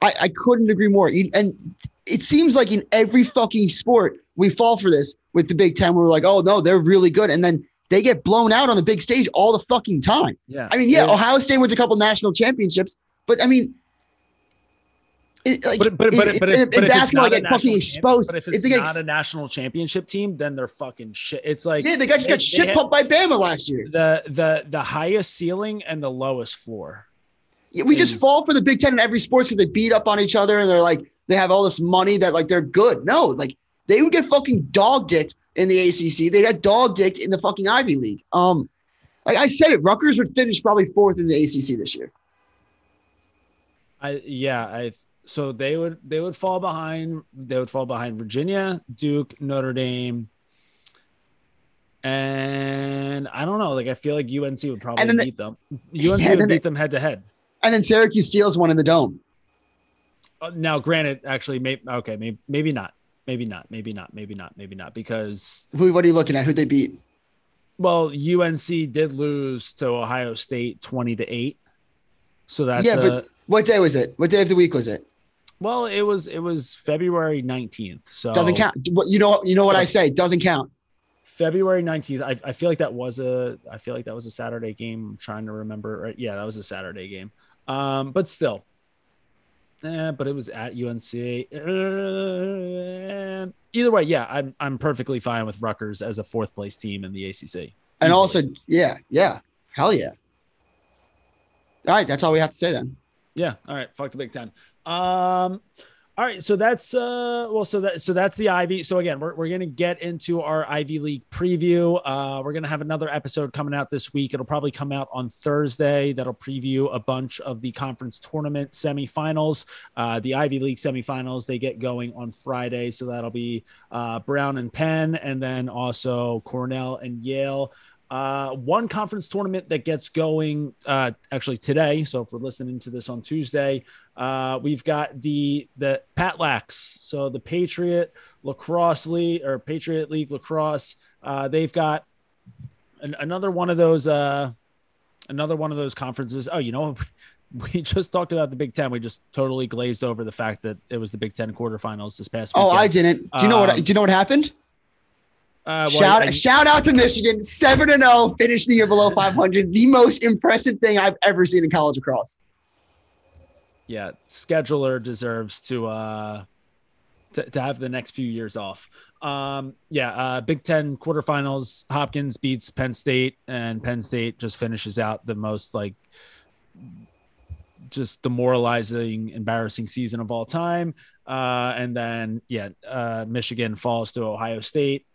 I, I couldn't agree more. And it seems like in every fucking sport, we fall for this with the Big Ten. We're like, oh no, they're really good. And then they get blown out on the big stage all the fucking time. Yeah, I mean, yeah, It- Ohio State wins a couple national championships, but I mean, it, like, but but but, in- but, in, if, but in it's basketball, they get fucking exposed. But if If it's they get not a national championship team, then they're fucking shit. It's like yeah, they got, just got shit pumped by Bama last year. the the the highest ceiling and the lowest floor. Yeah, we just fall for the Big Ten in every sports because they beat up on each other and they're like they have all this money that like they're good. No, like they would get fucking dog dicked in the ACC. They got dog dicked in the fucking Ivy League. Um, like I said it, Rutgers would finish probably fourth in the ACC this year. I yeah, I so they would they would fall behind they would fall behind Virginia, Duke, Notre Dame. And I don't know. Like I feel like UNC would probably the- beat them. UNC would beat they- them head to head. And then Syracuse steals one in the dome. Uh, Now, granted, actually, maybe okay, maybe maybe not, maybe not, maybe not, maybe not, maybe not, because Who? What are you looking at? Who they beat? well, UNC did lose to Ohio State twenty to eight. So that's Yeah, but- What day was it? What day of the week was it? well, it was it was February nineteenth. So Doesn't count. What you know? You know what I say? Doesn't count. February 19th. I, I feel like that was a I feel like that was a Saturday game. I'm trying to remember. Right? Yeah, that was a Saturday game. Um, but still. Eh, but it was at UNC. Uh, either way, yeah, I'm I'm perfectly fine with Rutgers as a fourth place team in the ACC. And also, yeah, yeah, hell yeah. All right, that's all we have to say then. Yeah. All right. Fuck the Big Ten. Um, all right. So that's uh well, so that so that's the Ivy. So again, we're, we're gonna get into our Ivy League preview. Uh we're gonna have another episode coming out this week. It'll probably come out on Thursday. That'll preview a bunch of the conference tournament semifinals. Uh the Ivy League semifinals, they get going on Friday. So that'll be uh Brown and Penn, and then also Cornell and Yale. Uh, one conference tournament that gets going uh, actually today. So if we're listening to this on Tuesday, uh, we've got the the Patlax, so the Patriot Lacrosse League or Patriot League Lacrosse. Uh, they've got an, another one of those uh, another one of those conferences. Oh, you know, we just talked about the Big Ten. We just totally glazed over the fact that it was the Big Ten quarterfinals this past. Oh, I didn't. Do you know what? Um, Do you know what happened? Uh, well, shout I- shout out to Michigan, seven and zero, finished the year below five hundred. The most impressive thing I've ever seen in college across. yeah, scheduler deserves to uh to, to have the next few years off. Um, yeah, uh, Big Ten quarterfinals. Hopkins beats Penn State, and Penn State just finishes out the most like just demoralizing, embarrassing season of all time. Uh, and then yeah, uh, Michigan falls to Ohio State.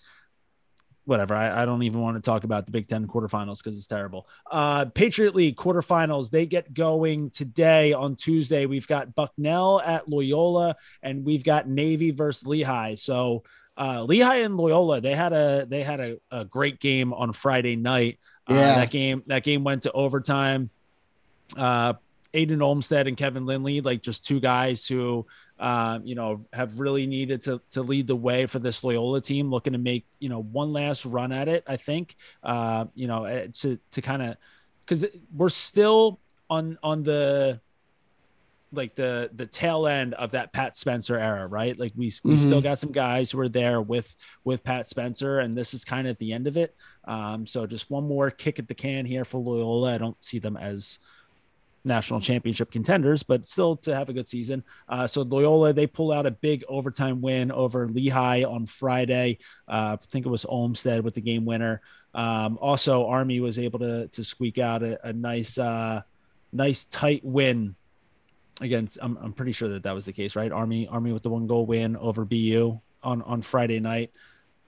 Whatever. I, I don't even want to talk about the Big Ten quarterfinals because it's terrible. Uh, Patriot League quarterfinals, they get going today on Tuesday. We've got Bucknell at Loyola, and we've got Navy versus Lehigh. So uh, Lehigh and Loyola, they had a they had a, a great game on Friday night. Uh, Yeah. that game that game went to overtime. Uh, Aiden Olmstead and Kevin Lindley, like just two guys who, um, you know, have really needed to to lead the way for this Loyola team, looking to make you know one last run at it. I think, uh, you know, eh, to to kind of because we're still on on the like the the tail end of that Pat Spencer era, right? Like we we Mhm. still got some guys who are there with with Pat Spencer, and this is kind of the end of it. Um, so just one more kick at the can here for Loyola. I don't see them as national championship contenders, but still to have a good season. Uh, so Loyola they pull out a big overtime win over Lehigh on Friday. Uh, I think it was Olmstead with the game winner. Um, also, Army was able to to squeak out a, a nice uh, nice tight win against. I'm, I'm pretty sure that that was the case, right? Army Army with the one goal win over BU on on Friday night.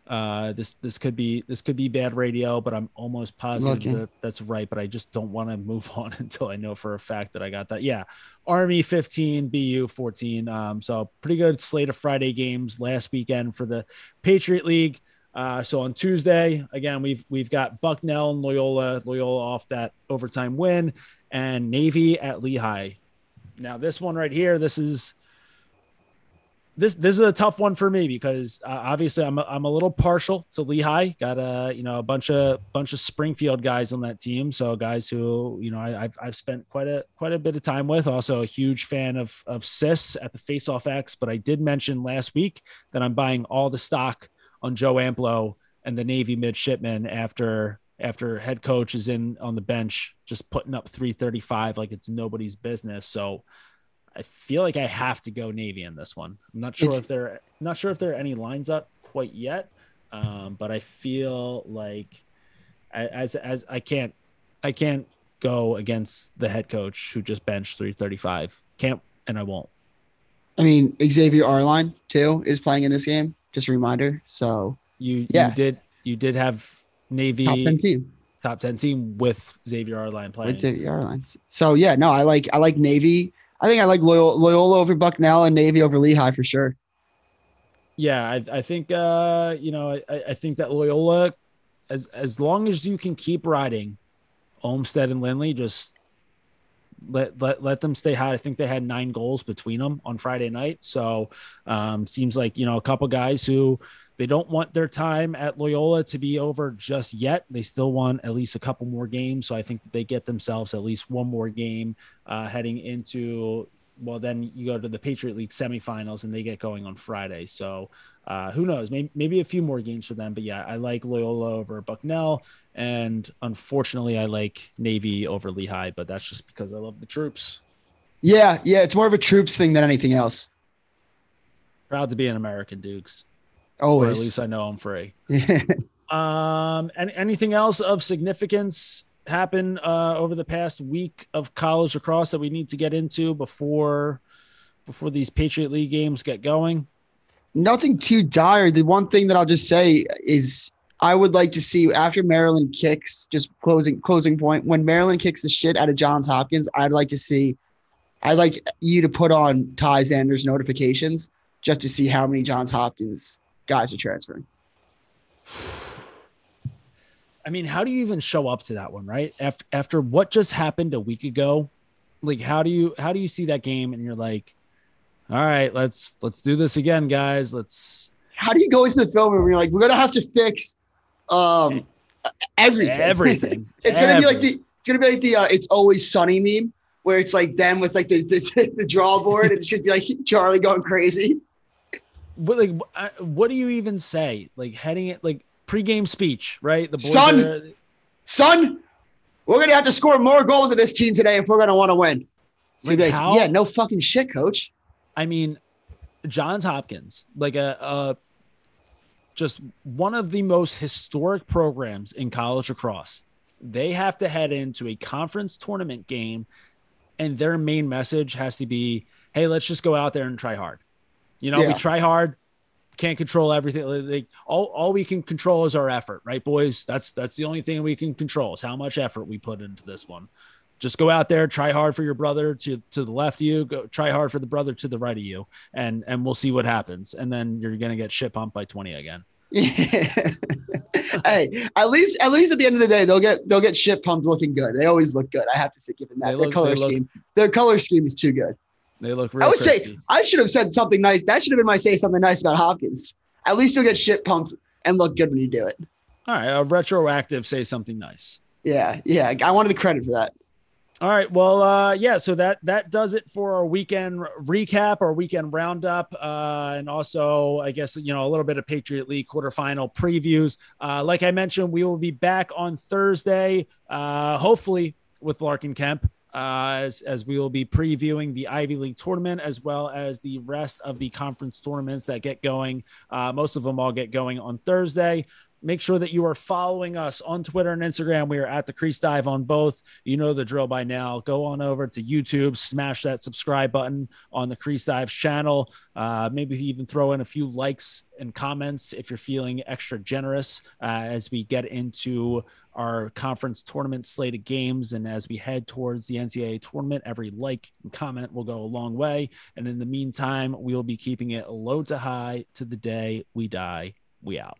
Uh, this this could be this could be bad radio, but I'm almost positive that that's right. But I just don't want to move on until I know for a fact that I got that. Yeah, Army 15, BU 14. Um, so pretty good slate of Friday games last weekend for the Patriot League. Uh, so on Tuesday, again, we've we've got Bucknell and Loyola, Loyola off that overtime win, and Navy at Lehigh. Now this one right here, this is this this is a tough one for me because uh, obviously I'm a, I'm a little partial to Lehigh. Got a you know a bunch of bunch of Springfield guys on that team, so guys who you know I, I've I've spent quite a quite a bit of time with. Also a huge fan of of Sis at the Face Off X. But I did mention last week that I'm buying all the stock on Joe Amplo and the Navy midshipman after after head coach is in on the bench just putting up 335 like it's nobody's business. So I feel like I have to go Navy in this one. I'm not sure It's- if there not sure if there are any lines up quite yet. Um, but I feel like I- as as I can't I can't go against the head coach who just benched 335. Can't and I won't. I mean, Xavier Arline too is playing in this game. Just a reminder. So You Yeah. you did you did have Navy top ten team top 10 team with Xavier Arline playing. with Xavier Arline. So yeah, no, I like I like Navy. I think I like Loyola, Loyola over Bucknell and Navy over Lehigh for sure. yeah, I, I think uh, you know, I, I think that Loyola as as long as you can keep riding Olmstead and Lindley, just let let let them stay high. I think they had nine goals between them on Friday night. So um, seems like you know a couple guys who they don't want their time at Loyola to be over just yet. They still want at least a couple more games. So I think they get themselves at least one more game uh, heading into well, then you go to the Patriot League semifinals and they get going on Friday. So uh, who knows? Maybe, maybe a few more games for them. But yeah, I like Loyola over Bucknell. And unfortunately, I like Navy over Lehigh, but that's just because I love the troops. Yeah, yeah. It's more of a troops thing than anything else. Proud to be an American Dukes. Always. Or at least I know I'm free. um, and anything else of significance happen uh, over the past week of college lacrosse that we need to get into before before these Patriot League games get going? Nothing too dire. The one thing that I'll just say is I would like to see after Maryland kicks, just closing closing point. When Maryland kicks the shit out of Johns Hopkins, I'd like to see. I'd like you to put on Ty Xander's notifications just to see how many Johns Hopkins guys are transferring. I mean, how do you even show up to that one, right? After after what just happened a week ago, like how do you how do you see that game and you're like, all right, let's let's do this again, guys. Let's. How do you go into the film room? And you're like, we're gonna have to fix um everything. Everything. it's gonna be like the it's gonna be like the uh, it's always sunny meme where it's like them with like the the, the draw board and it should be like Charlie going crazy. What like what do you even say? Like heading it like pregame speech, right? The boys son, are... son, we're gonna have to score more goals of this team today if we're gonna want to win. So like, like, how, yeah, no fucking shit, coach. I mean, Johns Hopkins, like a, a just one of the most historic programs in college lacrosse. They have to head into a conference tournament game, and their main message has to be, "Hey, let's just go out there and try hard." You know, yeah. we try hard, can't control everything. Like all, all we can control is our effort, right, boys? That's that's the only thing we can control is how much effort we put into this one. Just go out there, try hard for your brother to to the left of you, go try hard for the brother to the right of you, and and we'll see what happens. And then you're gonna get shit pumped by 20 again. hey, at least at least at the end of the day, they'll get they'll get shit pumped looking good. They always look good. I have to say, given that their color scheme, look, their color scheme is too good. They look real. I would crispy. say I should have said something nice. That should have been my say something nice about Hopkins. At least you'll get shit pumped and look good when you do it. All right, a retroactive say something nice. Yeah, yeah. I wanted the credit for that. All right. Well, uh, yeah. So that that does it for our weekend recap, our weekend roundup, uh, and also, I guess you know a little bit of Patriot League quarterfinal previews. Uh, like I mentioned, we will be back on Thursday, uh, hopefully with Larkin Kemp uh, as, as we will be previewing the Ivy League tournament as well as the rest of the conference tournaments that get going. Uh, most of them all get going on Thursday. Make sure that you are following us on Twitter and Instagram. We are at the Crease Dive on both. You know the drill by now. Go on over to YouTube, smash that subscribe button on the Crease Dives channel. Uh, maybe even throw in a few likes and comments if you're feeling extra generous uh, as we get into our conference tournament slate of games. And as we head towards the NCAA tournament, every like and comment will go a long way. And in the meantime, we will be keeping it low to high to the day we die. We out.